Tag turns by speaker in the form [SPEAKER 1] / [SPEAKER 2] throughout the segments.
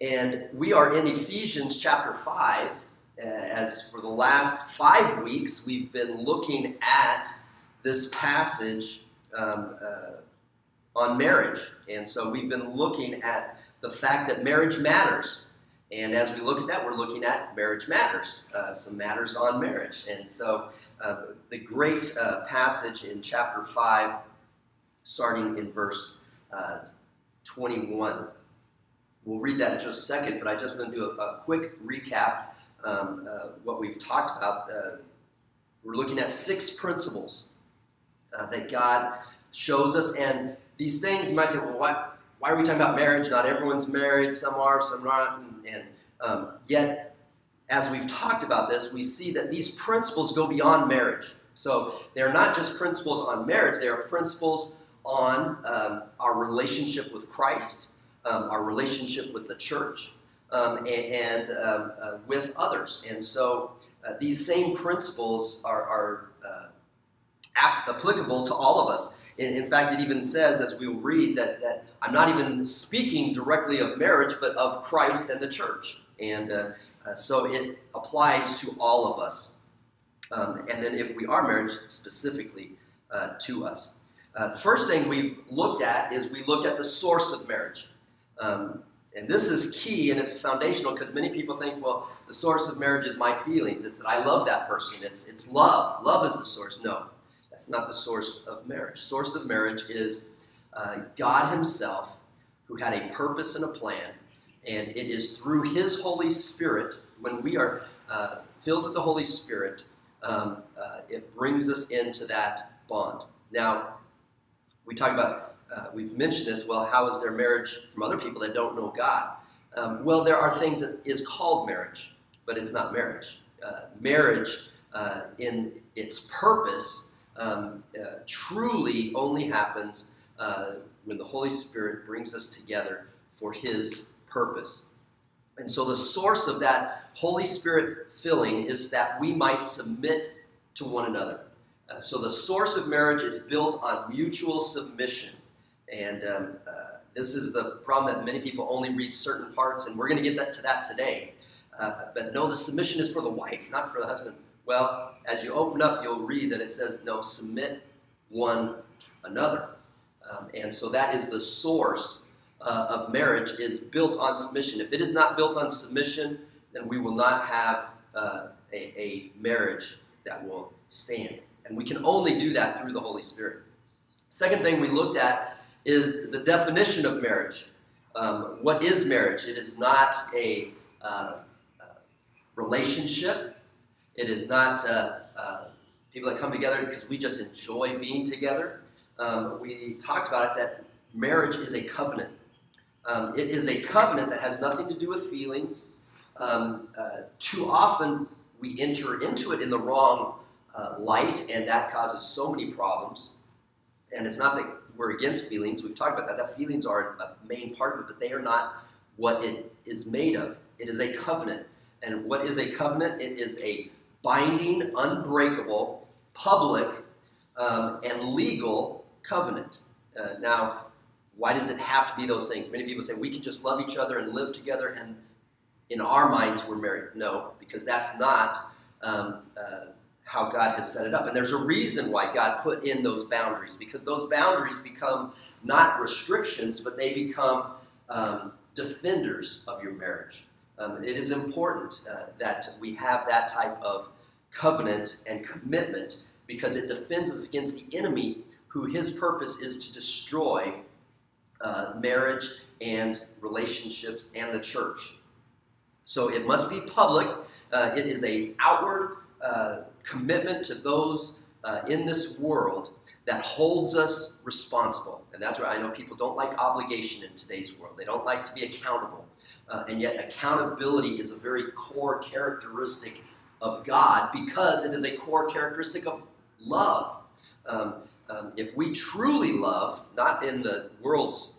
[SPEAKER 1] And we are in Ephesians chapter 5. Uh, as for the last five weeks, we've been looking at this passage um, uh, on marriage. And so we've been looking at the fact that marriage matters. And as we look at that, we're looking at marriage matters, uh, some matters on marriage. And so uh, the great uh, passage in chapter 5, starting in verse uh, 21. We'll read that in just a second, but I just want to do a, a quick recap um, uh, what we've talked about. Uh, we're looking at six principles uh, that God shows us, and these things you might say, well, what? Why are we talking about marriage? Not everyone's married. Some are, some aren't, and, and um, yet, as we've talked about this, we see that these principles go beyond marriage. So they're not just principles on marriage; they are principles on um, our relationship with Christ um, our relationship with the church um, and, and um, uh, with others. And so uh, these same principles are, are uh, applicable to all of us. In, in, fact, it even says, as we'll read, that, that I'm not even speaking directly of marriage, but of Christ and the church. And uh, uh, so it applies to all of us. Um, and then if we are married, specifically to us. The first thing we've looked at is we looked at the source of marriage. Um, and this is key and it's foundational because many people think, well, the source of marriage is my feelings. It's that I love that person. It's, it's love. Love is the source. No, that's not the source of marriage. Source of marriage is uh, God Himself who had a purpose and a plan. And it is through His Holy Spirit, when we are uh, filled with the Holy Spirit, um, uh, it brings us into that bond. Now, we talk about uh, we've mentioned this. Well, how is their marriage from other people that don't know God? Um, well, there are things that is called marriage, but it's not marriage. Uh, marriage, uh, in its purpose, um, uh, truly only happens uh, when the Holy Spirit brings us together for His purpose. And so, the source of that Holy Spirit filling is that we might submit to one another. Uh, so, the source of marriage is built on mutual submission. And um, uh, this is the problem that many people only read certain parts, and we're going to get that to that today. Uh, but no, the submission is for the wife, not for the husband. Well, as you open up, you'll read that it says, no, submit one another. Um, and so that is the source uh, of marriage is built on submission. If it is not built on submission, then we will not have uh, a, a marriage that will stand. And we can only do that through the Holy Spirit. Second thing we looked at is the definition of marriage. Um, what is marriage? It is not a uh, relationship. It is not uh, uh, people that come together because we just enjoy being together. Um, we talked about it that marriage is a covenant. Um, it is a covenant that has nothing to do with feelings. Um, uh, too often we enter into it in the wrong uh, light, and that causes so many problems. And it's not that we're against feelings. We've talked about that. That feelings are a main part of it, but they are not what it is made of. It is a covenant. And what is a covenant? It is a binding, unbreakable, public, um, and legal covenant. Uh, now, why does it have to be those things? Many people say we can just love each other and live together, and in our minds we're married. No, because that's not um, uh, how God has set it up. And there's a reason why God put in those boundaries, because those boundaries become not restrictions, but they become um, defenders of your marriage. Um, it is important uh, that we have that type of covenant and commitment because it defends us against the enemy who his purpose is to destroy uh, marriage and relationships and the church. So it must be public. Uh, it is a outward uh, commitment to those uh, in this world that holds us responsible. And that's where I know people don't like obligation in today's world. They don't like to be accountable. Uh, and yet, accountability is a very core characteristic of God because it is a core characteristic of love. Um, um, if we truly love, not in the world's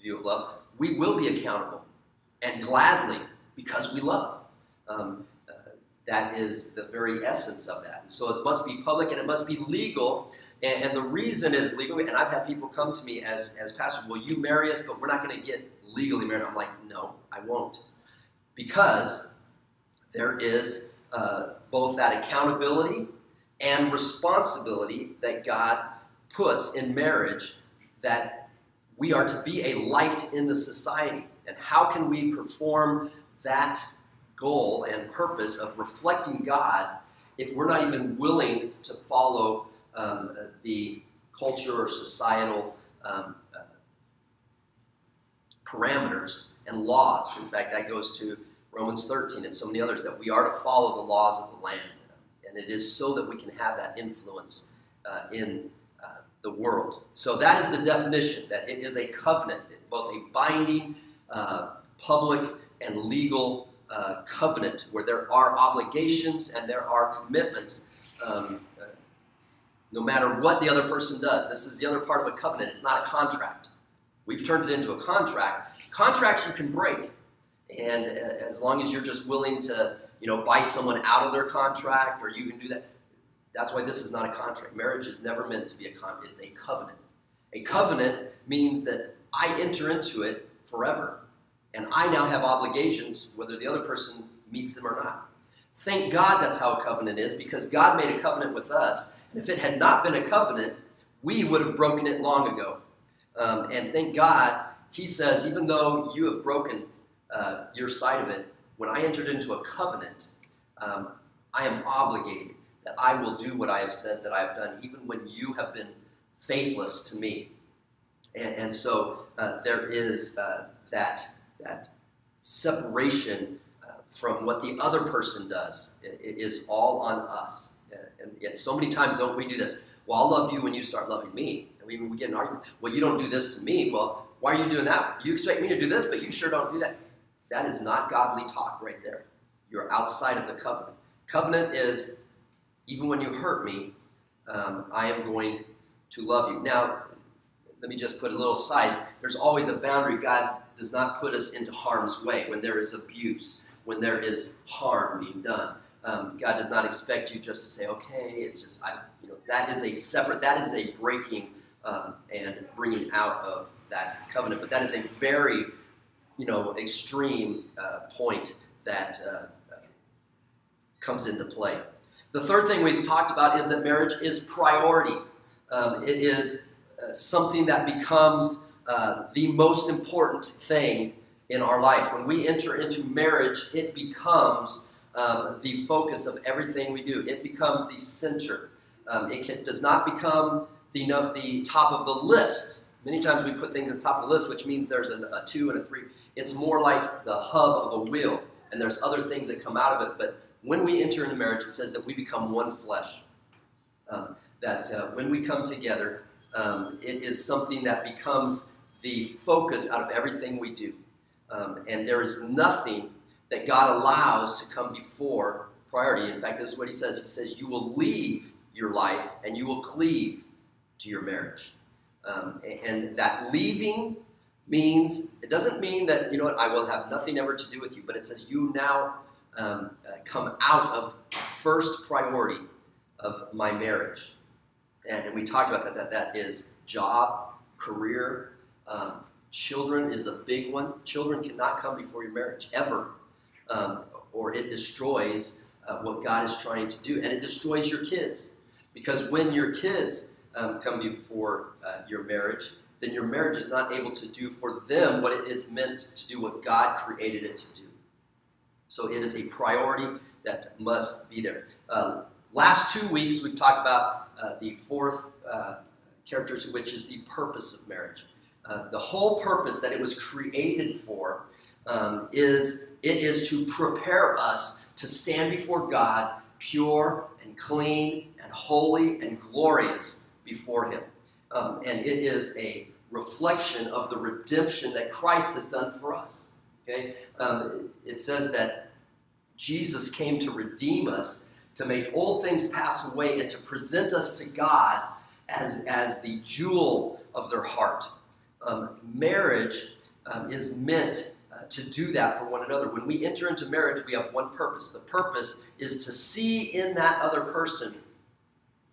[SPEAKER 1] view of love, we will be accountable and gladly because we love. Um, that is the very essence of that. so it must be public and it must be legal. And, and, the reason is legal. And I've had people come to me as, as pastor, will you marry us, but we're not going to get legally married. I'm like, no, I won't. Because there is uh, both that accountability and responsibility that God puts in marriage that we are to be a light in the society. And how can we perform that goal and purpose of reflecting God if we're not even willing to follow um, the culture or societal um, uh, parameters and laws? In fact, that goes to Romans 13 and so many others that we are to follow the laws of the land. And it is so that we can have that influence uh, in uh, the world. So that is the definition that it is a covenant, both a binding, uh, public, and legal uh, covenant where there are obligations and there are commitments. Um, uh, no matter what the other person does, this is the other part of a covenant. It's not a contract. We've turned it into a contract. Contracts you can break, and uh, as long as you're just willing to, you know, buy someone out of their contract, or you can do that. That's why this is not a contract. Marriage is never meant to be a contract. It's a covenant. A covenant means that I enter into it forever. And I now have obligations whether the other person meets them or not. Thank God that's how a covenant is because God made a covenant with us. And if it had not been a covenant, we would have broken it long ago. Um, and thank God, He says, even though you have broken uh, your side of it, when I entered into a covenant, um, I am obligated that I will do what I have said that I have done, even when you have been faithless to me. And, and so uh, there is uh, that that separation uh, from what the other person does it, it is all on us. And yet, so many times don't we do this? Well, I'll love you when you start loving me. And we, we get an argument. Well, you don't do this to me. Well, why are you doing that? You expect me to do this, but you sure don't do that. That is not godly talk right there. You're outside of the covenant. Covenant is even when you hurt me, um, I am going to love you. Now, let me just put a little side. There's always a boundary. God does not put us into harm's way when there is abuse, when there is harm being done. Um, God does not expect you just to say, okay, it's just, I, you know, that is a separate, that is a breaking um, and bringing out of that covenant. But that is a very, you know, extreme uh, point that uh, comes into play. The third thing we've talked about is that marriage is priority. Um, it is uh, something that becomes uh, the most important thing in our life. When we enter into marriage, it becomes um, the focus of everything we do. It becomes the center. Um, it can, does not become the, the top of the list. Many times we put things at the top of the list, which means there's a, a two and a three. It's more like the hub of a wheel, and there's other things that come out of it. But when we enter into marriage, it says that we become one flesh. Um, that uh, when we come together, um, it is something that becomes the focus out of everything we do. Um, and there is nothing that God allows to come before priority. In fact, this is what he says. He says, You will leave your life and you will cleave to your marriage. Um, and that leaving means, it doesn't mean that, you know what, I will have nothing ever to do with you, but it says you now um, uh, come out of first priority of my marriage. And, and we talked about that, that that is job, career, um, children is a big one. Children cannot come before your marriage, ever. Um, or it destroys uh, what God is trying to do. And it destroys your kids. Because when your kids um, come before uh, your marriage, then your marriage is not able to do for them what it is meant to do, what God created it to do. So it is a priority that must be there. Uh, last two weeks, we've talked about uh, the fourth uh, characteristic, which is the purpose of marriage. Uh, the whole purpose that it was created for um, is it is to prepare us to stand before God pure and clean and holy and glorious before Him. Um, and it is a reflection of the redemption that Christ has done for us. Okay? Um, it says that Jesus came to redeem us, to make old things pass away, and to present us to God as, as the jewel of their heart um, marriage um, is meant uh, to do that for one another. When we enter into marriage, we have one purpose. The purpose is to see in that other person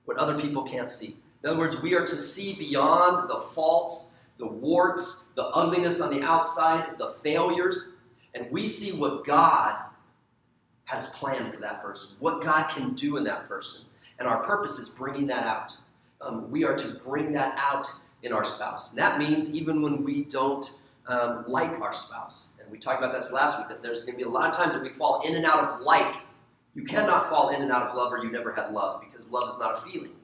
[SPEAKER 1] what other people can't see. In other words, we are to see beyond the faults, the warts, the ugliness on the outside, the failures, and we see what God has planned for that person, what God can do in that person. And our purpose is bringing that out. Um, we are to bring that out in our spouse. And that means even when we don't um, like our spouse. And we talked about this last week that there's going to be a lot of times that we fall in and out of like. You cannot fall in and out of love or you never had love because love is not a feeling.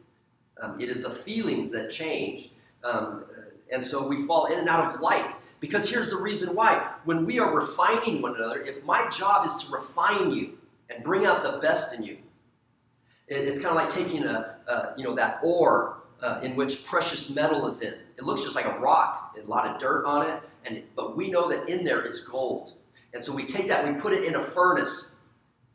[SPEAKER 1] Um, it is the feelings that change. Um, and so we fall in and out of like. Because here's the reason why. When we are refining one another, if my job is to refine you and bring out the best in you, it, it's kind of like taking a, a, you know, that ore uh, in which precious metal is in. It looks just like a rock, a lot of dirt on it, and but we know that in there is gold. And so we take that, we put it in a furnace,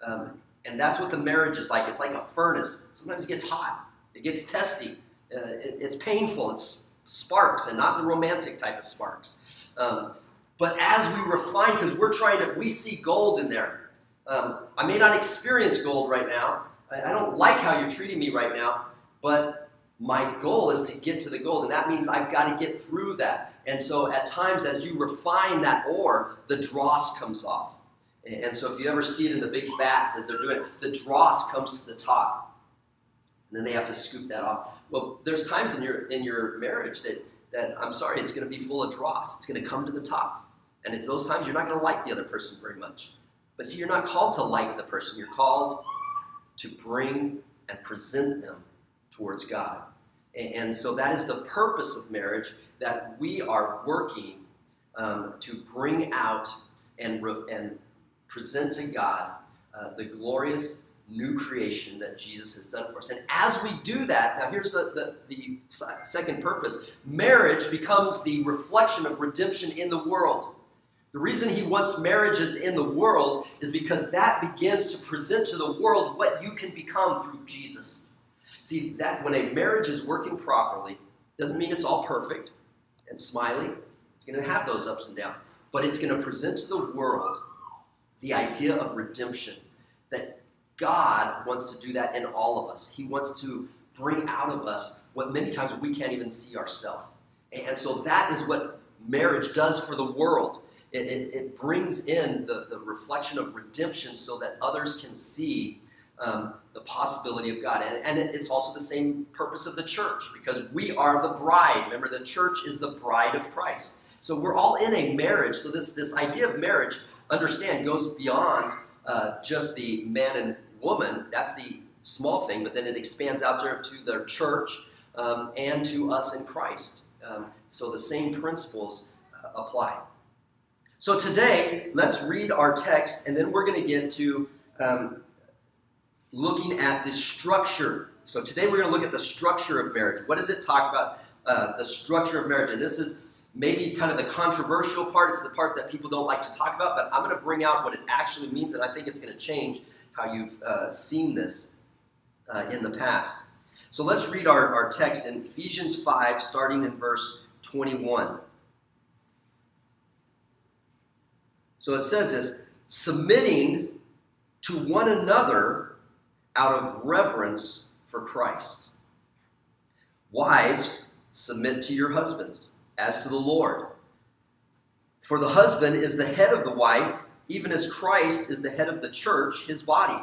[SPEAKER 1] um, and that's what the marriage is like. It's like a furnace. Sometimes it gets hot, it gets testy, uh, it, it's painful, it's sparks, and not the romantic type of sparks. Um, but as we refine, because we're trying to, we see gold in there. Um, I may not experience gold right now. I, I don't like how you're treating me right now, but my goal is to get to the gold, and that means I've got to get through that. And so at times, as you refine that ore, the dross comes off. And so if you ever see it in the big vats as they're doing it, the dross comes to the top. And then they have to scoop that off. Well, there's times in your in your marriage that that I'm sorry, it's going to be full of dross. It's going to come to the top. And it's those times you're not going to like the other person very much. But see, you're not called to like the person. You're called to bring and present them towards God. And so that is the purpose of marriage, that we are working um, to bring out and, re- and present to God uh, the glorious new creation that Jesus has done for us. And as we do that, now here's the, the, the second purpose marriage becomes the reflection of redemption in the world. The reason he wants marriages in the world is because that begins to present to the world what you can become through Jesus. See, that when a marriage is working properly, doesn't mean it's all perfect and smiley. It's going to have those ups and downs. But it's going to present to the world the idea of redemption that God wants to do that in all of us. He wants to bring out of us what many times we can't even see ourselves. And so that is what marriage does for the world. It, it, it brings in the, the reflection of redemption so that others can see um, the possibility of God. And, and it's also the same purpose of the church because we are the bride. Remember, the church is the bride of Christ. So we're all in a marriage. So this, this idea of marriage, understand, goes beyond uh, just the man and woman, that's the small thing, but then it expands out there to their church um, and to us in Christ. Um, so the same principles uh, apply. So today, let's read our text, and then we're going to get to um, looking at the structure. So today, we're going to look at the structure of marriage. What does it talk about? Uh, the structure of marriage. And this is maybe kind of the controversial part. It's the part that people don't like to talk about, but I'm going to bring out what it actually means, and I think it's going to change how you've uh, seen this uh, in the past. So let's read our, our text in Ephesians 5, starting in verse 21. So it says this submitting to one another out of reverence for Christ. Wives, submit to your husbands as to the Lord. For the husband is the head of the wife even as Christ is the head of the church, his body,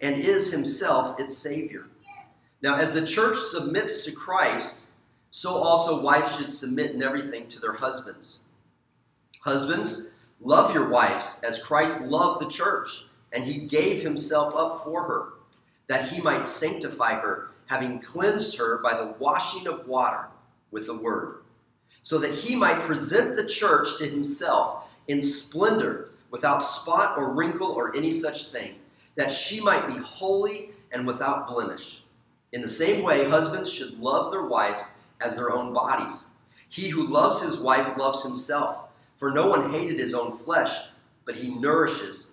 [SPEAKER 1] and is himself its Savior. Now, as the church submits to Christ, so also wives should submit in everything to their husbands. Husbands, love your wives as Christ loved the church, and he gave himself up for her, that he might sanctify her, having cleansed her by the washing of water with the word, so that he might present the church to himself in splendor, without spot or wrinkle or any such thing, that she might be holy and without blemish. In the same way, husbands should love their wives as their own bodies. He who loves his wife loves himself, for no one hated his own flesh, but he nourishes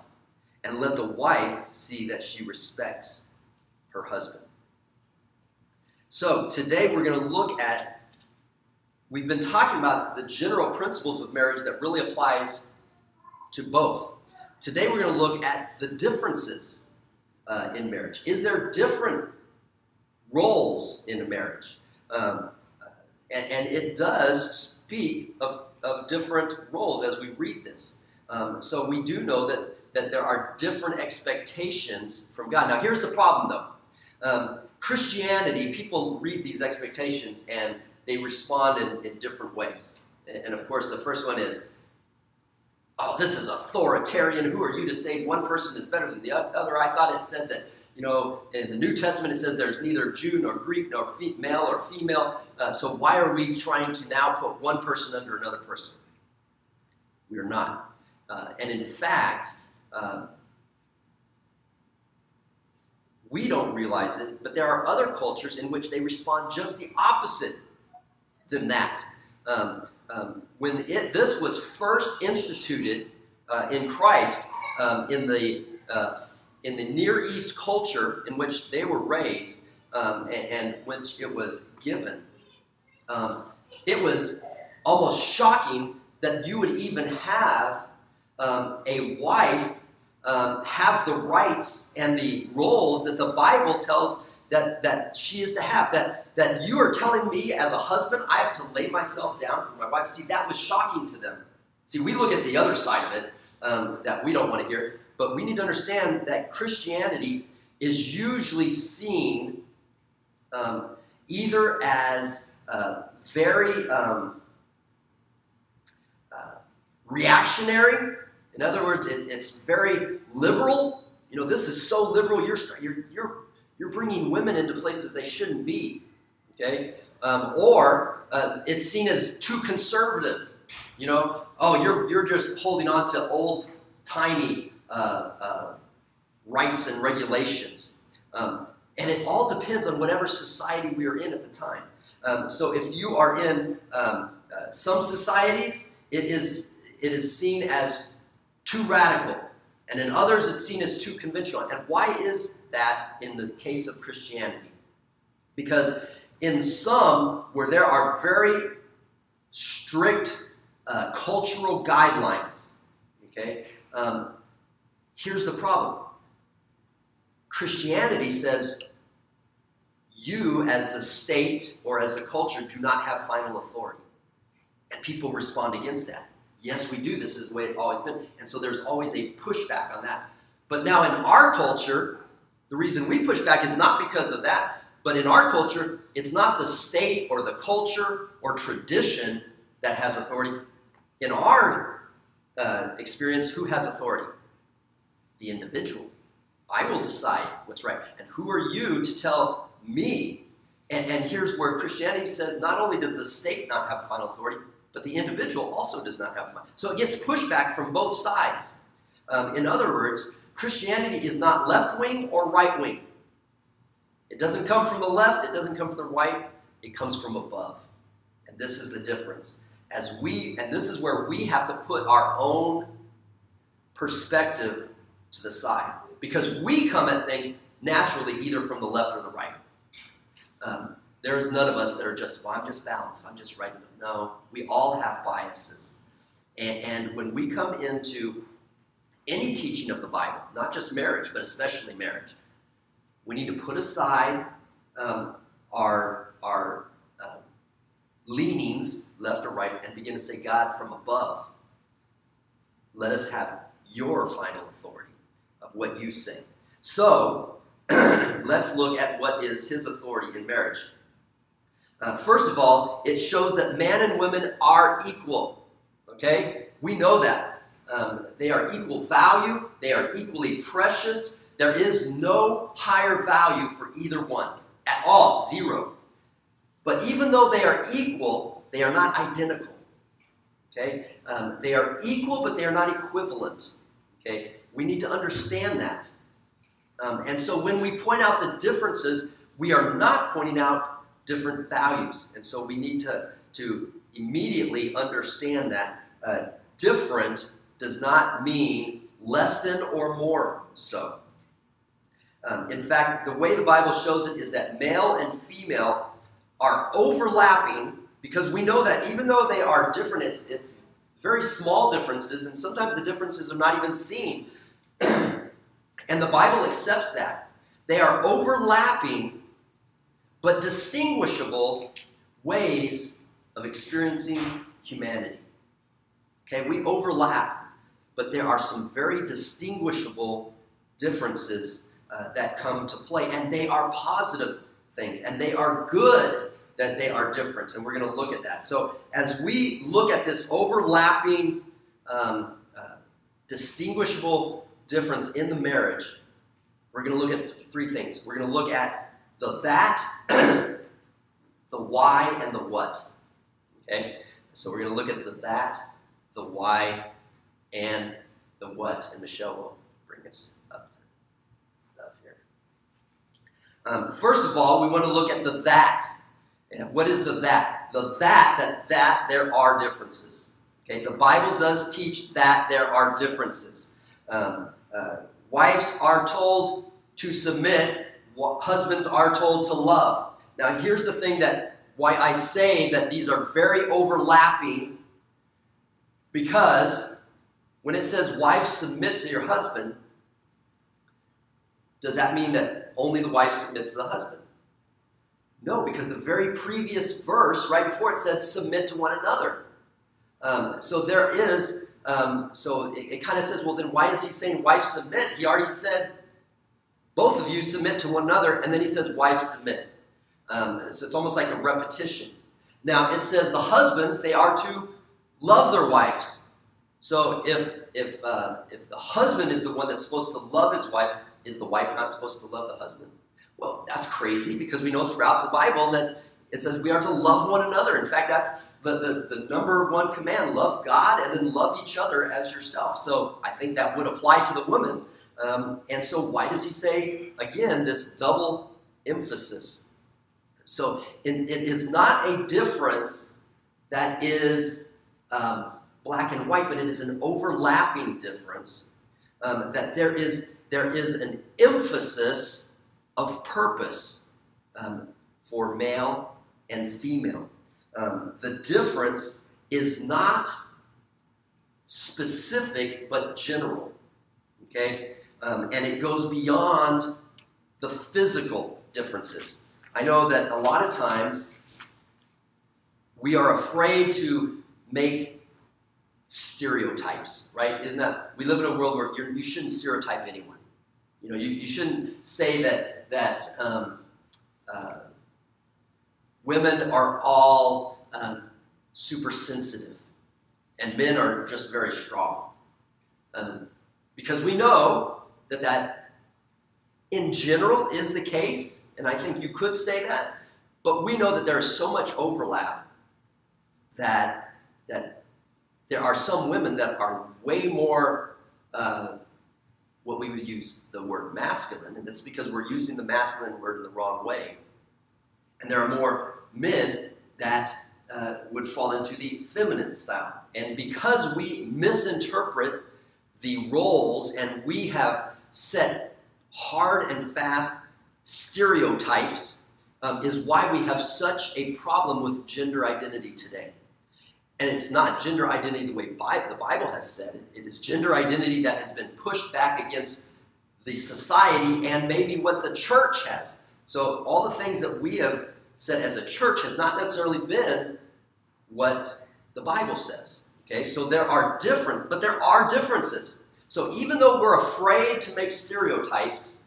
[SPEAKER 1] and let the wife see that she respects her husband. So, today we're going to look at we've been talking about the general principles of marriage that really applies to both. Today we're going to look at the differences uh, in marriage. Is there different roles in a marriage? Um, and, and, it does speak of, of different roles as we read this. Um, so we do know that, that there are different expectations from God. Now, here's the problem, though. Um, Christianity, people read these expectations and they respond in, in different ways. And of course, the first one is, oh, this is authoritarian. Who are you to say one person is better than the other? I thought it said that, you know, in the New Testament it says there's neither Jew nor Greek nor male or female. Uh, so why are we trying to now put one person under another person? We are not. Uh, and in fact, uh, we don't realize it, but there are other cultures in which they respond just the opposite than that. Um, um, when it, this was first instituted uh, in Christ um, in the uh, in the Near East culture in which they were raised um, and, and, which it was given, um, it was almost shocking that you would even have um, a wife have the rights and the roles that the Bible tells that, that she is to have. That, that you are telling me as a husband, I have to lay myself down for my wife. See, that was shocking to them. See, we look at the other side of it um, that we don't want to hear, but we need to understand that Christianity is usually seen um, either as uh, very um, uh, reactionary. In other words, it's, it's very liberal. You know, this is so liberal. You're, you're, you're you're bringing women into places they shouldn't be. Okay? Um, or uh, it's seen as too conservative. You know, oh, you're, you're just holding on to old timey uh, uh, rights and regulations. Um, and it all depends on whatever society we are in at the time. Um, so if you are in um, uh, some societies, it is, it is seen as too radical. And in others, it's seen as too conventional. And why is that in the case of Christianity. Because in some, where there are very strict uh, cultural guidelines, okay, um, here's the problem Christianity says you, as the state or as the culture, do not have final authority. And people respond against that. Yes, we do. This is the way it's always been. And so there's always a pushback on that. But now in our culture, the reason we push back is not because of that, but in our culture, it's not the state or the culture or tradition that has authority. In our uh, experience, who has authority? The individual. I will decide what's right. And who are you to tell me? And, and here's where Christianity says not only does the state not have final authority, but the individual also does not have final. So it gets pushback from both sides. Um, in other words, Christianity is not left wing or right wing. It doesn't come from the left, it doesn't come from the right, it comes from above. And this is the difference. As we, and this is where we have to put our own perspective to the side. Because we come at things naturally either from the left or the right. Um, there is none of us that are just, well, I'm just balanced, I'm just right. No, we all have biases. And, and when we come into any teaching of the Bible, not just marriage, but especially marriage. We need to put aside um, our, our uh, leanings, left or right, and begin to say, God, from above, let us have your final authority of what you say. So, let's look at what is his authority in marriage. Uh, first of all, it shows that man and women are equal. Okay? We know that. Um, they are equal value, they are equally precious. There is no higher value for either one at all, zero. But even though they are equal, they are not identical. Okay? Um, they are equal, but they are not equivalent. Okay? We need to understand that. Um, and so when we point out the differences, we are not pointing out different values. And so we need to, to immediately understand that uh, different does not mean less than or more so. Um, in fact, the way the Bible shows it is that male and female are overlapping because we know that even though they are different, it's, it's very small differences, and sometimes the differences are not even seen. and the Bible accepts that. They are overlapping but distinguishable ways of experiencing humanity. Okay, we overlap, but there are some very distinguishable differences uh, that come to play, and they are positive things, and they are good that they are different, and we're going to look at that. So, as we look at this overlapping, um, uh, distinguishable difference in the marriage, we're going to look at three things. We're going to look at the that, the why, and the what. Okay? So, we're going to look at the that, the why, and the what, and Michelle will bring us up to stuff here. Um, first of all, we want to look at the that. And what is the that? The that, that, that there are differences. Okay, the Bible does teach that there are differences. Um, uh, wives are told to submit, husbands are told to love. Now, here's the thing that why I say that these are very overlapping because when it says wives submit to your husband, does that mean that only the wife submits to the husband? No, because the very previous verse, right before it said, submit to one another. Um, so there is, um, so it, it kind of says, well, then why is he saying wife submit? He already said, you submit to one another, and then he says, wife submit. Um, so it's almost like a repetition. Now it says the husbands, they are to love their wives. So if, if, uh, if the husband is the one that's supposed to love his wife, is the wife not supposed to love the husband? Well, that's crazy because we know throughout the Bible that it says we are to love one another. In fact, that's the, the, the number one command love God and then love each other as yourself. So I think that would apply to the woman. Um, and so, why does he say, again, this double emphasis? So, it, it is not a difference that is um, black and white, but it is an overlapping difference. Um, that there is, there is an emphasis of purpose um, for male and female. Um, the difference is not specific but general. Okay? Um, and it goes beyond the physical differences. I know that a lot of times we are afraid to make stereotypes, right? Isn't that we live in a world where you shouldn't stereotype anyone. You know, you, you shouldn't say that that um, uh, women are all um, super sensitive and men are just very strong. Um, because we know that that in general is the case, and I think you could say that, but we know that there is so much overlap that that there are some women that are way more uh, what we would use the word masculine, and that's because we're using the masculine word in the wrong way. And there are more men that uh, would fall into the feminine style. And because we misinterpret the roles and we have set hard and fast stereotypes, um, is why we have such a problem with gender identity today. And it's not gender identity the way the Bible has said it. It is gender identity that has been pushed back against the society and maybe what the church has. So all the things that we have said as a church has not necessarily been what the Bible says. Okay, so there are different, but there are differences. So even though we're afraid to make stereotypes,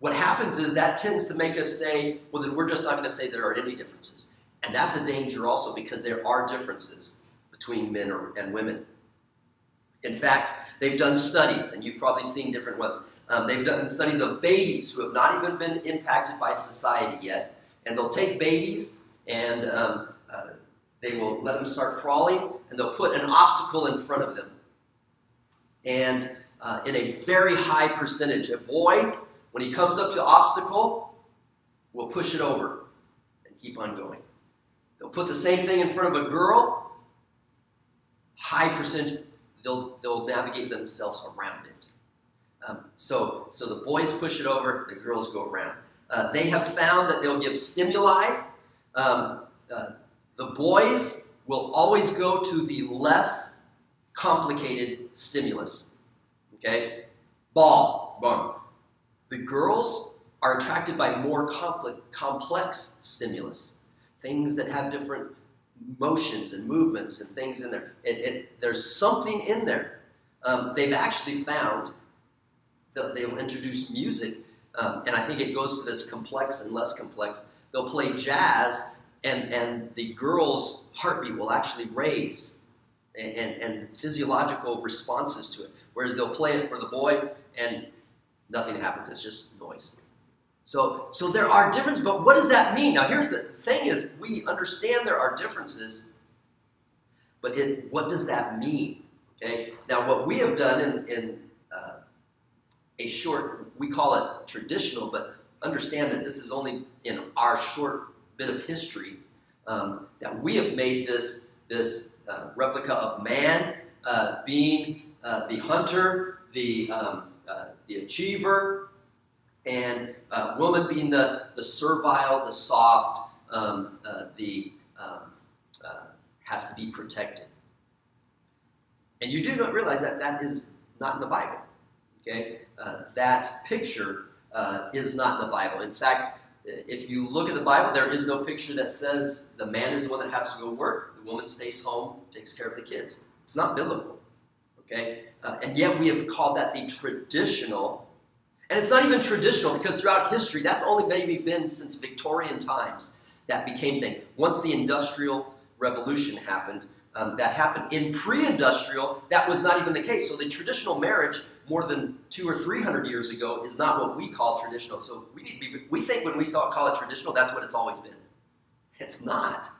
[SPEAKER 1] what happens is that tends to make us say, well, then we're just not going to say there are any differences. And that's a danger also because there are differences between men and women. In fact, they've done studies, and you've probably seen different ones. Um, they've done studies of babies who have not even been impacted by society yet. And they'll take babies and um, uh, they will let them start crawling, and they'll put an obstacle in front of them. And uh, in a very high percentage, a boy, when he comes up to obstacle, will push it over and keep on going. They'll put the same thing in front of a girl. High percentage, they'll, they'll navigate themselves around it. Um, so, so the boys push it over, the girls go around. Uh, they have found that they'll give stimuli. Um, uh, the boys will always go to the less complicated stimulus. Okay? Ball, boom. The girls are attracted by more complex stimulus, things that have different motions and movements and things in there. It, it, there's something in there. Um, they've actually found that they'll introduce music, um, and I think it goes to this complex and less complex. They'll play jazz, and, and the girl's heartbeat will actually raise and, and, physiological responses to it. Whereas they'll play it for the boy, and nothing happens. It's just noise. So, so there are differences, but what does that mean? Now, here's the thing: is we understand there are differences, but it, what does that mean? Okay. Now, what we have done in, in uh, a short, we call it traditional, but understand that this is only in our short bit of history um, that we have made this this uh, replica of man uh, being uh, the hunter, the um, uh, the achiever, and uh, woman being the, the servile, the soft, um, the um, has to be protected. And you do not realize that that is not in the Bible. Okay, that picture is not in the Bible. In fact, if you look at the Bible, there is no picture that says the man is the one that has to go work, the woman stays home, takes care of the kids. It's not biblical. Okay, uh, and yet we have called that the traditional and it's not even traditional because throughout history, that's only maybe been since Victorian times that became thing. Once the Industrial Revolution happened, um, that happened. In pre-industrial, that was not even the case. So the traditional marriage, more than two or three hundred years ago, is not what we call traditional. So we, we think when we saw call it traditional, that's what it's always been. It's not.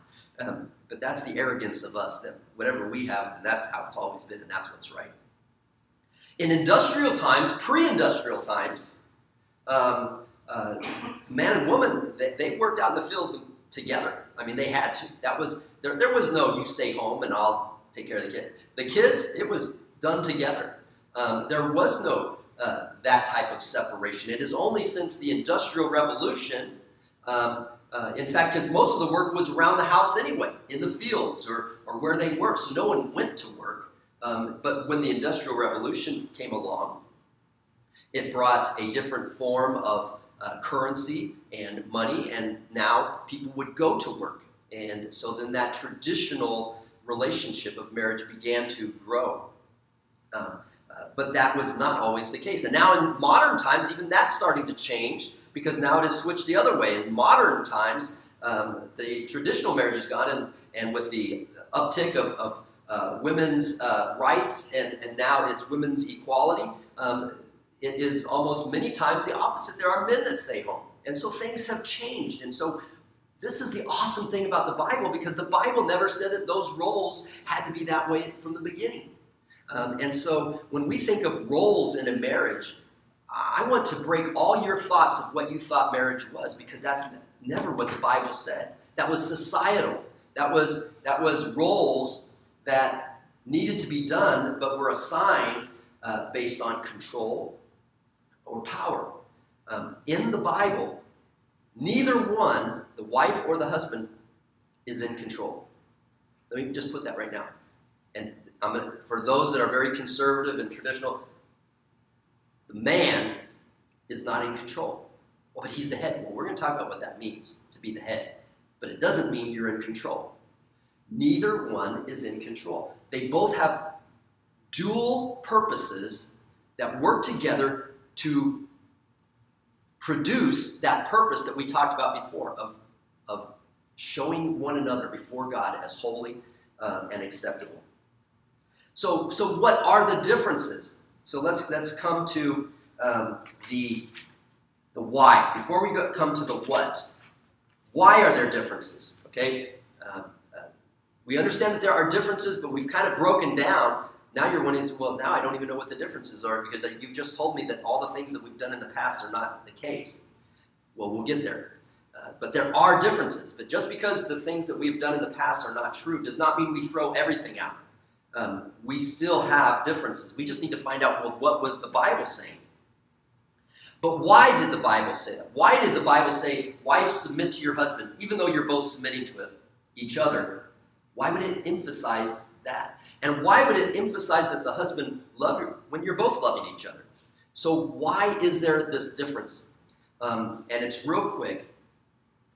[SPEAKER 1] Um, but that's the arrogance of us that whatever we have, then that's how it's always been, and that's what's right. In industrial times, pre industrial times, um, uh, man and woman, they, they, worked out in the field together. I mean, they had to. That was there, there was no you stay home and I'll take care of the kid. The kids, it was done together. Um, there was no uh, that type of separation. It is only since the Industrial Revolution, um, uh, in fact, because most of the work was around the house anyway, in the fields or, or where they were, so no one went to work. Um, but when the Industrial Revolution came along, it brought a different form of uh, currency and money, and now people would go to work. And so then that traditional relationship of marriage began to grow. Um, but that was not always the case. And now in modern times, even that's starting to change because now it has switched the other way. In modern times, um, the traditional marriage is gone, and, and with the uptick of, of uh, women's uh, rights and, and now it's women's equality. Um, it is almost many times the opposite. There are men that stay home. And so things have changed. And so this is the awesome thing about the Bible because the Bible never said that those roles had to be that way from the beginning. Um, and so when we think of roles in a marriage, I want to break all your thoughts of what you thought marriage was because that's never what the Bible said. That was societal. That was that was roles that needed to be done but were assigned uh, based on control or power. Um, in the Bible, neither one, the wife or the husband, is in control. Let me just put that right now. And for those that are very conservative and traditional, the man is not in control. Well, but he's the head. Well, we're going to talk about what that means to be the head. But it doesn't mean you're in control. Neither one is in control. They both have dual purposes that work together to produce that purpose that we talked about before of, of showing one another before God as holy um, and acceptable. So, so what are the differences? So let's let's come to um, the the why before we go, come to the what. Why are there differences? Okay, um, we understand that there are differences, but we've kind of broken down. Now you're wondering, well, now I don't even know what the differences are because you've just told me that all the things that we've done in the past are not the case. Well, we'll get there. Uh, but there are differences. But just because the things that we've done in the past are not true does not mean we throw everything out. Um, we still have differences. We just need to find out well, what was the Bible saying. But why did the Bible say that? Why did the Bible say, wife, submit to your husband, even though you're both submitting to it, each other? Why would it emphasize that? And why would it emphasize that the husband love you when you're both loving each other? So why is there this difference? Um, and it's real quick.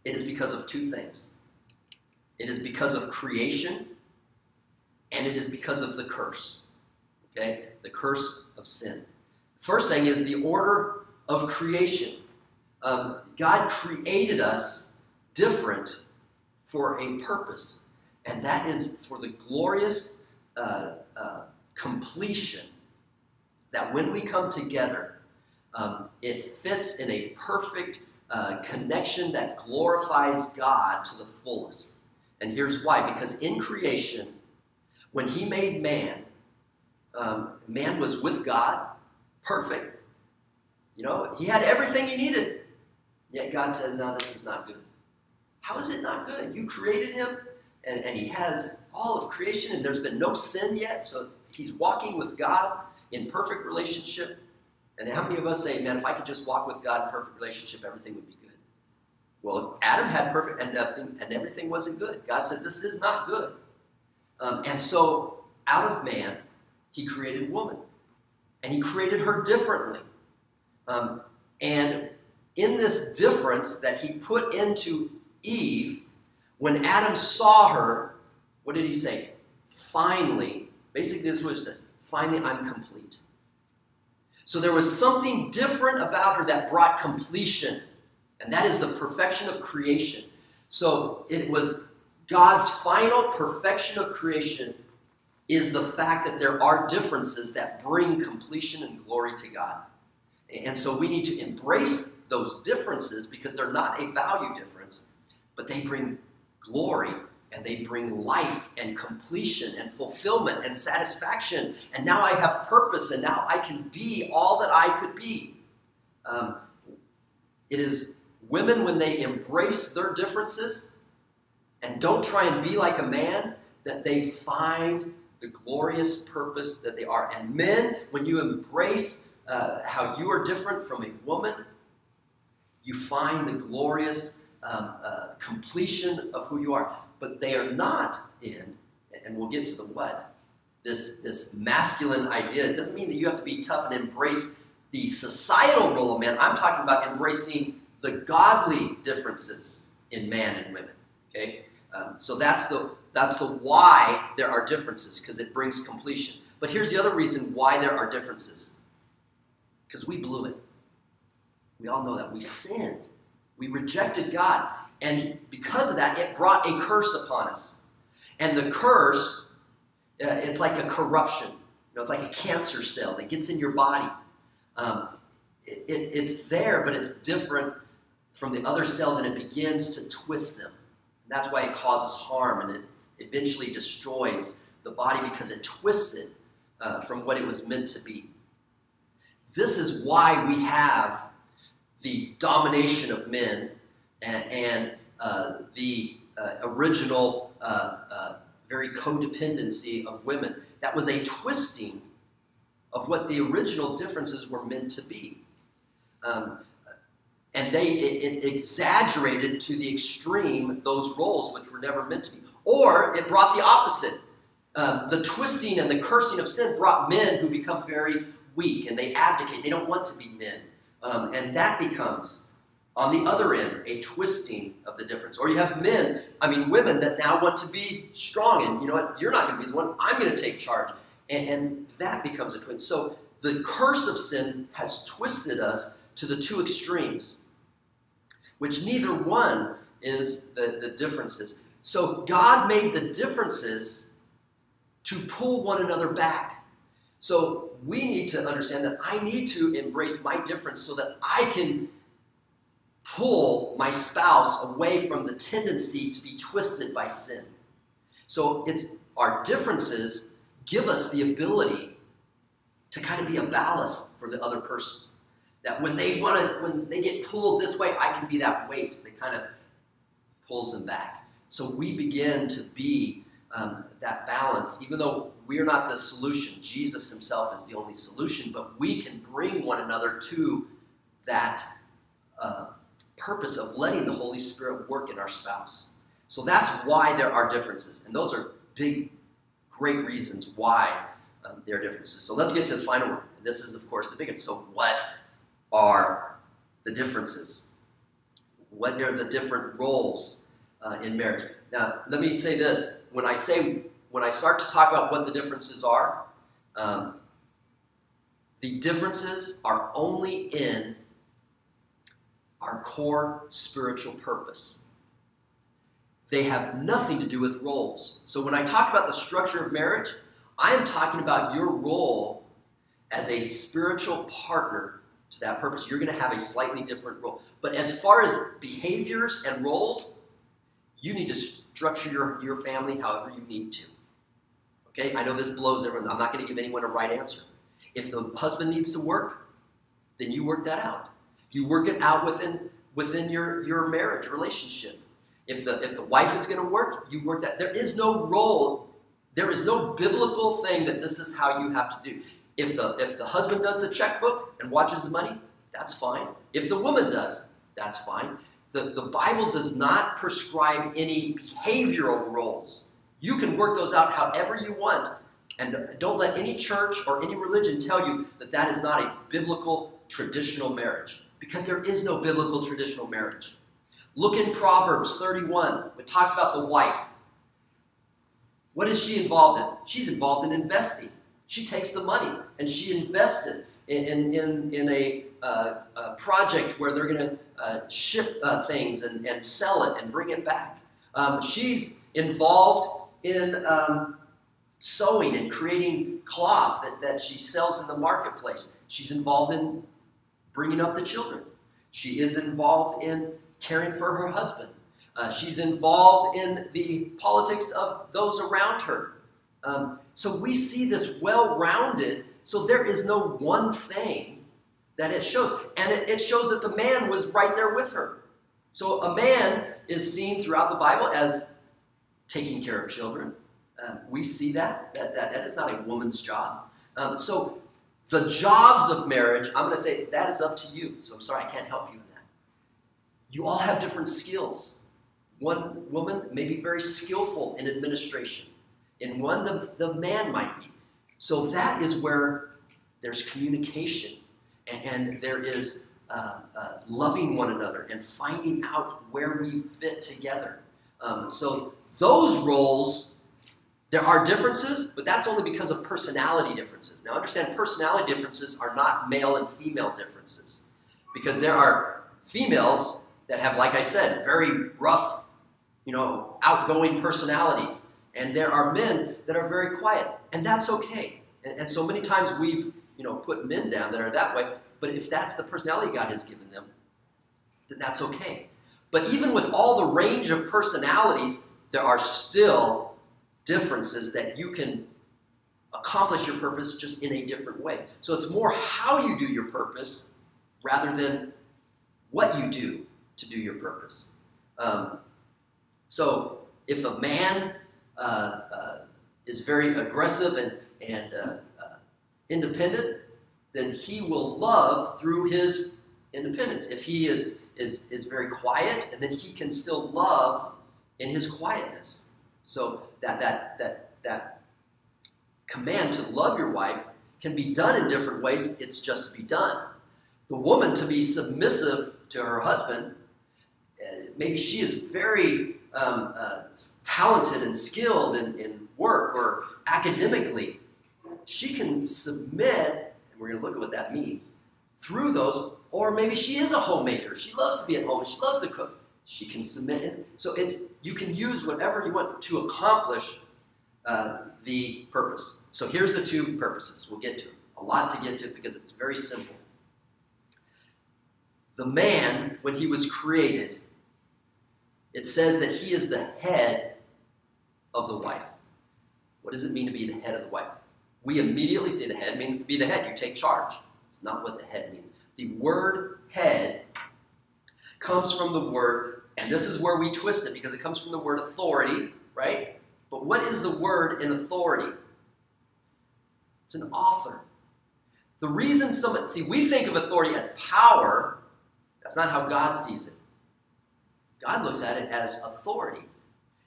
[SPEAKER 1] It is because of two things. It is because of creation, and it is because of the curse. Okay? The curse of sin. First thing is the order of creation. Um, God created us different for a purpose, and that is for the glorious uh, uh, completion that when we come together, um, it fits in a perfect uh, connection that glorifies God to the fullest. And here's why because in creation, when He made man, um, man was with God, perfect. You know, he had everything he needed. Yet God said, No, this is not good. How is it not good? You created him, and, and he has all of creation, and there's been no sin yet. So he's walking with God in perfect relationship. And how many of us say, Man, if I could just walk with God in perfect relationship, everything would be good? Well, Adam had perfect, and nothing, and everything wasn't good. God said, This is not good. Um, and so, out of man, he created woman. And he created her differently. Um, and in this difference that he put into Eve, when Adam saw her, what did he say? Finally, basically, this is what it says finally, I'm complete. So there was something different about her that brought completion, and that is the perfection of creation. So it was God's final perfection of creation is the fact that there are differences that bring completion and glory to God. And so we need to embrace those differences because they're not a value difference, but they bring glory and they bring life and completion and fulfillment and satisfaction. And now I have purpose and now I can be all that I could be. Um, it is women when they embrace their differences and don't try and be like a man that they find the glorious purpose that they are. And men, when you embrace uh, how you are different from a woman, you find the glorious um, uh, completion of who you are. But they are not in, and we'll get to the what, this, this masculine idea. It doesn't mean that you have to be tough and embrace the societal role of man. I'm talking about embracing the godly differences in man and women. Okay, um, so that's the that's the why there are differences because it brings completion. But here's the other reason why there are differences because we blew it. We all know that. We sinned. We rejected God. And because of that, it brought a curse upon us. And the curse, uh, it's like a corruption. You know, it's like a cancer cell that gets in your body. Um, it, it, it's there, but it's different from the other cells, and it begins to twist them. That's why it causes harm, and it eventually destroys the body because it twists it uh, from what it was meant to be. This is why we have the domination of men and, and uh, the uh, original, uh, uh, very codependency of women. That was a twisting of what the original differences were meant to be. Um, and they it, it exaggerated to the extreme those roles which were never meant to be. Or it brought the opposite. Um, the twisting and the cursing of sin brought men who become very weak and they abdicate. They don't want to be men. Um, and that becomes, on the other end, a twisting of the difference. Or you have men, I mean, women that now want to be strong. And you know what? You're not going to be the one. I'm going to take charge. And, and that becomes a twist. So the curse of sin has twisted us to the two extremes, which neither one is the, the differences. So God made the differences to pull one another back. So we need to understand that I need to embrace my difference so that I can pull my spouse away from the tendency to be twisted by sin. So it's our differences give us the ability to kind of be a ballast for the other person. That when they want to, when they get pulled this way, I can be that weight that kind of pulls them back. So we begin to be um, that balance, even though we are not the solution. Jesus himself is the only solution, but we can bring one another to that uh, purpose of letting the Holy Spirit work in our spouse. So that's why there are differences. And those are big, great reasons why um, there are differences. So let's get to the final one. This is, of course, the biggest. So, what are the differences? What are the different roles uh, in marriage? Now, let me say this. When I say, when I start to talk about what the differences are, um, the differences are only in our core spiritual purpose. They have nothing to do with roles. So when I talk about the structure of marriage, I am talking about your role as a spiritual partner to that purpose. You're going to have a slightly different role. But as far as behaviors and roles, you need to structure your, your family however you need to. Okay, I know this blows everyone. I'm not going to give anyone a right answer. If the husband needs to work, then you work that out. You work it out within within your, your marriage relationship. If the if the wife is going to work, you work that. There is no role, there is no biblical thing that this is how you have to do. If the if the husband does the checkbook and watches the money, that's fine. If the woman does, that's fine. The, the Bible does not prescribe any behavioral roles. You can work those out however you want. And don't let any church or any religion tell you that that is not a biblical traditional marriage because there is no biblical traditional marriage. Look in Proverbs 31, it talks about the wife. What is she involved in? She's involved in investing. She takes the money and she invests it in, in, in a, uh, a project where they're going to uh, ship uh, things and, and sell it and bring it back. Um, she's involved in um, sewing and creating cloth that, that she sells in the marketplace. She's involved in bringing up the children. She is involved in caring for her husband. Uh, she's involved in the politics of those around her. Um, so we see this well rounded, so there is no one thing that it shows. And it, it, shows that the man was right there with her. So a man is seen throughout the Bible as taking care of children. Uh, we see that. That, that. that is not a woman's job. Um, so the jobs of marriage, I'm going to say that is up to you. So I'm sorry, I can't help you in that. You all have different skills. One woman may be very skillful in administration, in one, the, the man might be. So that is where there's communication and, and there is uh, uh, loving one another and finding out where we fit together. Um, so those roles there are differences, but that's only because of personality differences. Now, understand personality differences are not male and female differences because there are females that have, like I said, very rough, you know, outgoing personalities, and there are men that are very quiet, and that's okay. And, and so many times we've, you know, put men down that are that way, but if that's the personality God has given them, then that's okay. But even with all the range of personalities, there are still differences that you can accomplish your purpose just in a different way. So it's more how you do your purpose rather than what you do to do your purpose. Um, so if a man is very aggressive and, and uh, uh independent, then he will love through his independence. If he is, is, is very quiet, and then he can still love in his quietness. So that that that that command to love your wife can be done in different ways. It's just to be done. The woman to be submissive to her husband, maybe she is very um, uh, talented and skilled in, in work or academically. She can submit, and we're going to look at what that means, through those, or maybe she is a homemaker. She loves to be at home. She loves to cook. She can submit it. So it's you can use whatever you want to accomplish uh, the purpose. So here's the two purposes. We'll get to A lot to get to because it's very simple. The man, when he was created, it says that he is the head of the wife. What does it mean to be the head of the wife? We immediately say the head means to be the head. You take charge. It's not what the head means. The word head comes from the word, and this is where we twist it because it comes from the word authority, right? But what is the word in authority? It's an author. The reason someone, see, we think of authority as power. That's not how God sees it. God looks at it as authority.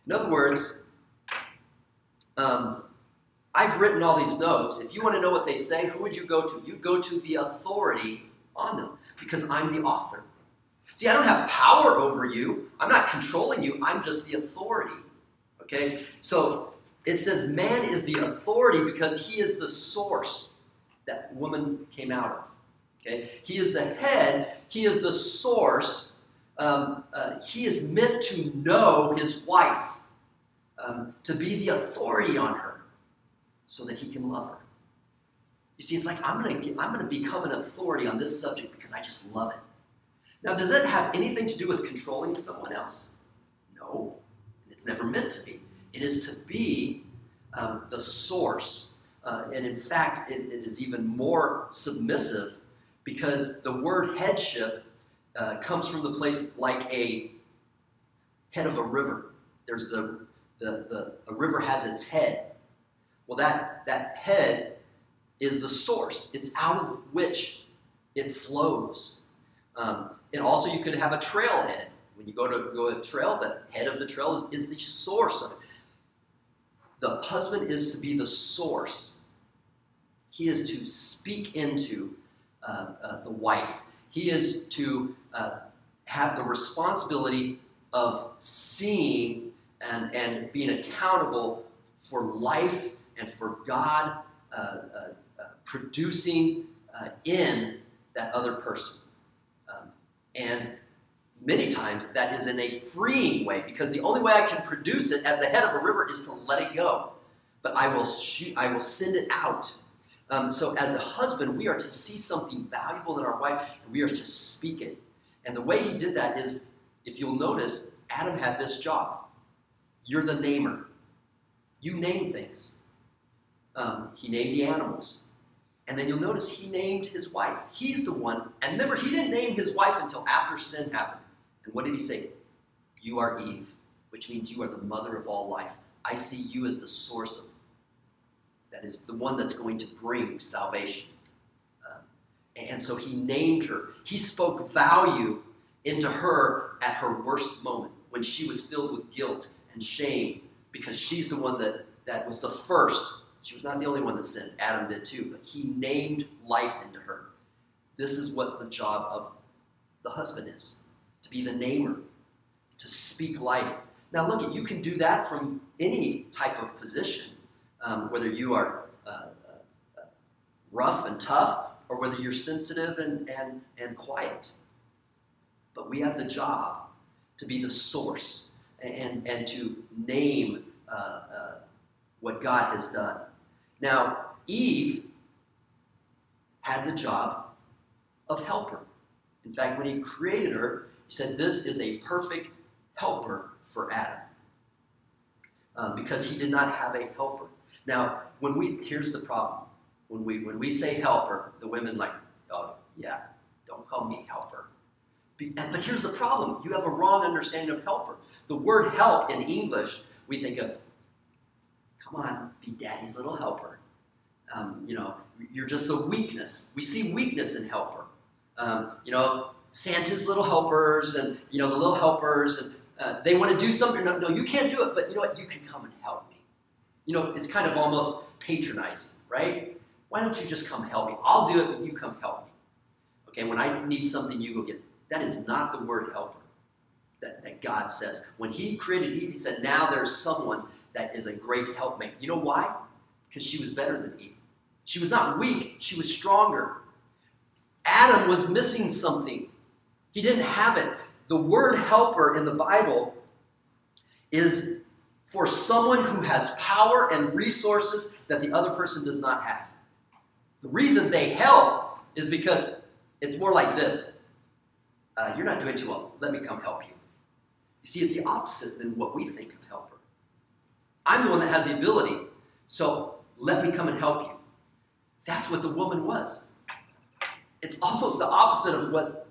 [SPEAKER 1] In other words, um, I've written all these notes. If you want to know what they say, who would you go to? You go to the authority on them because I'm the author. See, I don't have power over you. I'm not controlling you. I'm just the authority. Okay? So it says man is the authority because he is the source that woman came out of. Okay? He is the head, he is the source. Um, uh, he is meant to know his wife, um, to be the authority on her, so that he can love her. You see, it's like I'm gonna I'm gonna become an authority on this subject because I just love it. Now, does it have anything to do with controlling someone else? No, it's never meant to be. It is to be um, the source. Uh, and in fact, it, it is even more submissive because the word headship uh, comes from the place like a head of a river. There's the, the, the a river has its head. Well, that, that head is the source. It's out of which it flows. Um, and also, you could have a trailhead. When you go to go a trail, the head of the trail is, is the source of it. The husband is to be the source. He is to speak into uh, uh, the wife. He is to uh, have the responsibility of seeing and, and being accountable for life and for God uh, uh, uh, producing in that other person. Um, and many times that is in a freeing way because the only way I can produce it as the head of a river is to let it go. But I will shoot, I will send it out. Um, so as a husband, we are to see something valuable in our wife and we are to speak it. And the way he did that is, if you'll notice, Adam had this job. You're the namer. You name things. Um, he named the animals. And then you'll notice he named his wife. He's the one. And remember, he didn't name his wife until after sin happened. And what did he say? You are Eve, which means you are the mother of all life. I see you as the source of, that is the one that's going to bring salvation. Um, and so he named her. He spoke value into her at her worst moment when she was filled with guilt and shame because she's the one that, that was the first. She was not the only one that sinned. Adam did too, but he named life into her. This is what the job of the husband is to be the namer, to speak life. Now, look, you can do that from any type of position, um, whether you are uh, uh, rough and tough or whether you're sensitive and, and, and quiet. But we have the job to be the source and, and to name uh, uh, what God has done. Now, Eve had the job of helper. In fact, when he created her, he said, This is a perfect helper for Adam. Um, because he did not have a helper. Now, when we here's the problem. When we when we say helper, the women like, oh yeah, don't call me helper. But here's the problem: you have a wrong understanding of helper. The word help in English, we think of, come on, be daddy's little helper. Um, you know, you're just the weakness. We see weakness in helper. Um, you know, Santa's little helpers and, you know, the little helpers, and uh, they want to do something. No, no, you can't do it, but you know what? You can come and help me. You know, it's kind of almost patronizing, right? Why don't you just come help me? I'll do it, but you come help me. Okay, when I need something, you go get it. That is not the word helper that, that God says. When He created Eve, He said, now there's someone that is a great helpmate. You know why? Because she was better than Eve. She was not weak, she was stronger. Adam was missing something. He didn't have it. The word helper in the Bible is for someone who has power and resources that the other person does not have. The reason they help is because it's more like this uh, You're not doing too well. Let me come help you. You see, it's the opposite than what we think of helper. I'm the one that has the ability, so let me come and help you. That's what the woman was. It's almost the opposite of what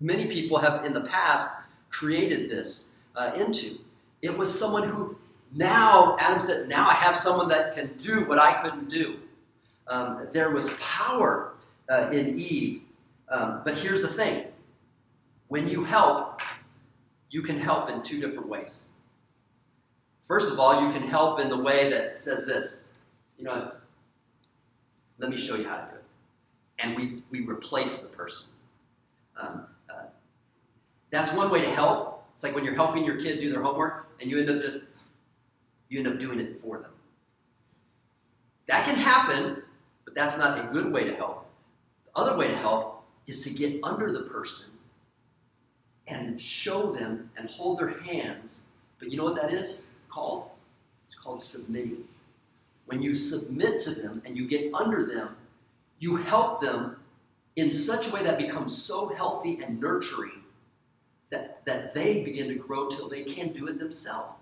[SPEAKER 1] many people have in the past created this uh, into. It was someone who now, Adam said, now I have someone that can do what I couldn't do. Um, there was power uh, in Eve. Um, but here's the thing when you help, you can help in two different ways. First of all, you can help in the way that says this you know, let me show you how to do it. And we, we replace the person. Um, uh, that's one way to help. It's like when you're helping your kid do their homework and you end up just you end up doing it for them. That can happen, but that's not a good way to help. The other way to help is to get under the person and show them and hold their hands. But you know what that is called? It's called submitting. When you submit to them and you get under them, you help them in such a way that becomes so healthy and nurturing that, that they begin to grow till they can do it themselves.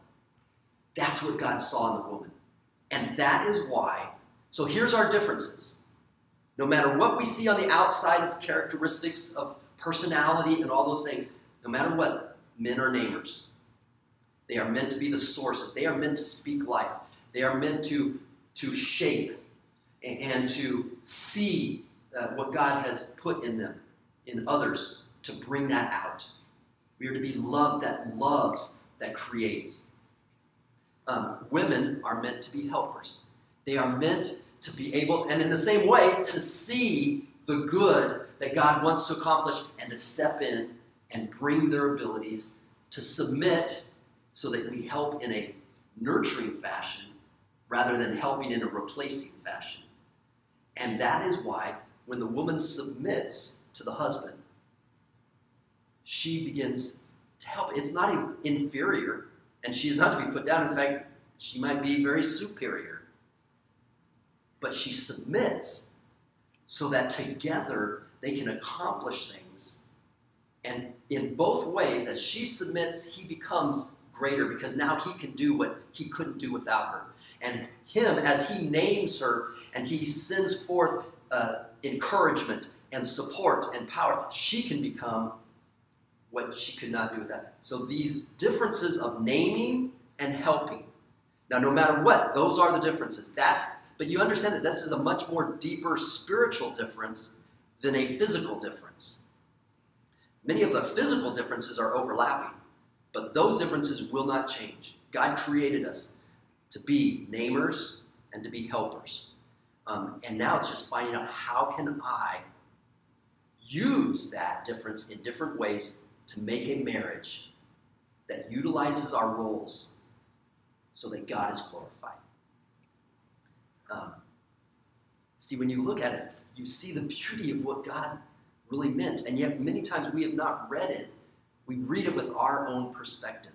[SPEAKER 1] That's what God saw in the woman. And that is why. So here's our differences. No matter what we see on the outside of characteristics of personality and all those things, no matter what, men are namers. They are meant to be the sources. They are meant to speak life. They are meant to, to shape and to see uh, what God has put in them, in others, to bring that out. We are to be love that loves, that creates. Um, women are meant to be helpers. They are meant to be able, and in the same way, to see the good that God wants to accomplish and to step in and bring their abilities to submit so that we help in a nurturing fashion rather than helping in a replacing fashion. And that is why when the woman submits to the husband, she begins to help. It's not inferior, and she is not to be put down. In fact, she might be very superior. But she submits so that together they can accomplish things. And in both ways, as she submits, he becomes greater because now he can do what he couldn't do without her. And him, as he names her and he sends forth uh, encouragement and support and power, she can become what she could not do without. So these differences of naming and helping. Now, no matter what, those are the differences. That's but you understand that this is a much more deeper spiritual difference than a physical difference. Many of the physical differences are overlapping, but those differences will not change. God created us to be namers and to be helpers. Um, and now it's just finding out how can I use that difference in different ways to make a marriage that utilizes our roles so that God is glorified. Um, see, when you look at it, you see the beauty of what God really meant. And yet, many times we have not read it. We read it with our own perspective.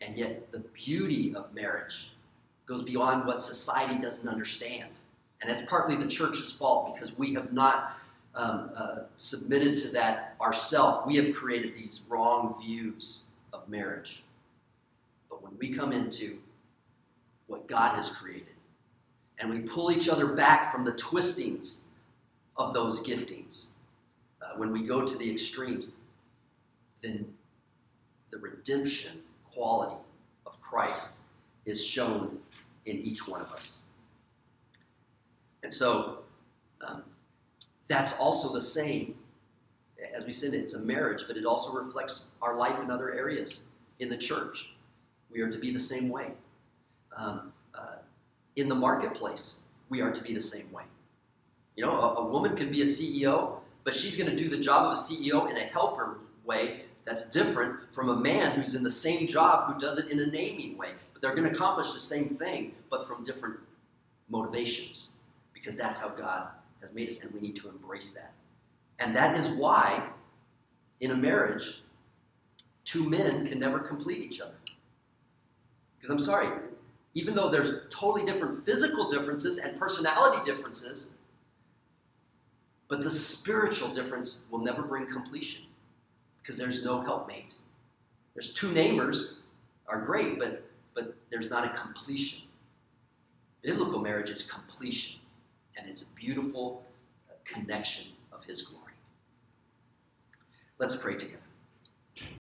[SPEAKER 1] And yet, the beauty of marriage goes beyond what society doesn't understand. And it's partly the church's fault because we have not um, uh, submitted to that ourselves. We have created these wrong views of marriage. But when we come into what God has created, and we pull each other back from the twistings of those giftings, when we go to the extremes, then the redemption quality of Christ is shown in each one of us. And so um, that's also the same, as we said, it's a marriage, but it also reflects our life in other areas in the church. We are to be the same way. Um, uh, in the marketplace, we are to be the same way. You know, a, a woman can be a CEO, but she's going to do the job of a CEO in a helper way that's different from a man who's in the same job who does it in a naming way. But they're going to accomplish the same thing, but from different motivations, because that's how God has made us, and we need to embrace that. And that is why, in a marriage, two men can never complete each other. Because I'm sorry, even though there's totally different physical differences and personality differences, but the spiritual difference will never bring completion because there's no helpmate. There's two namers are great, but but there's not a completion. Biblical marriage is completion, and it's a beautiful connection of His glory. Let's pray together.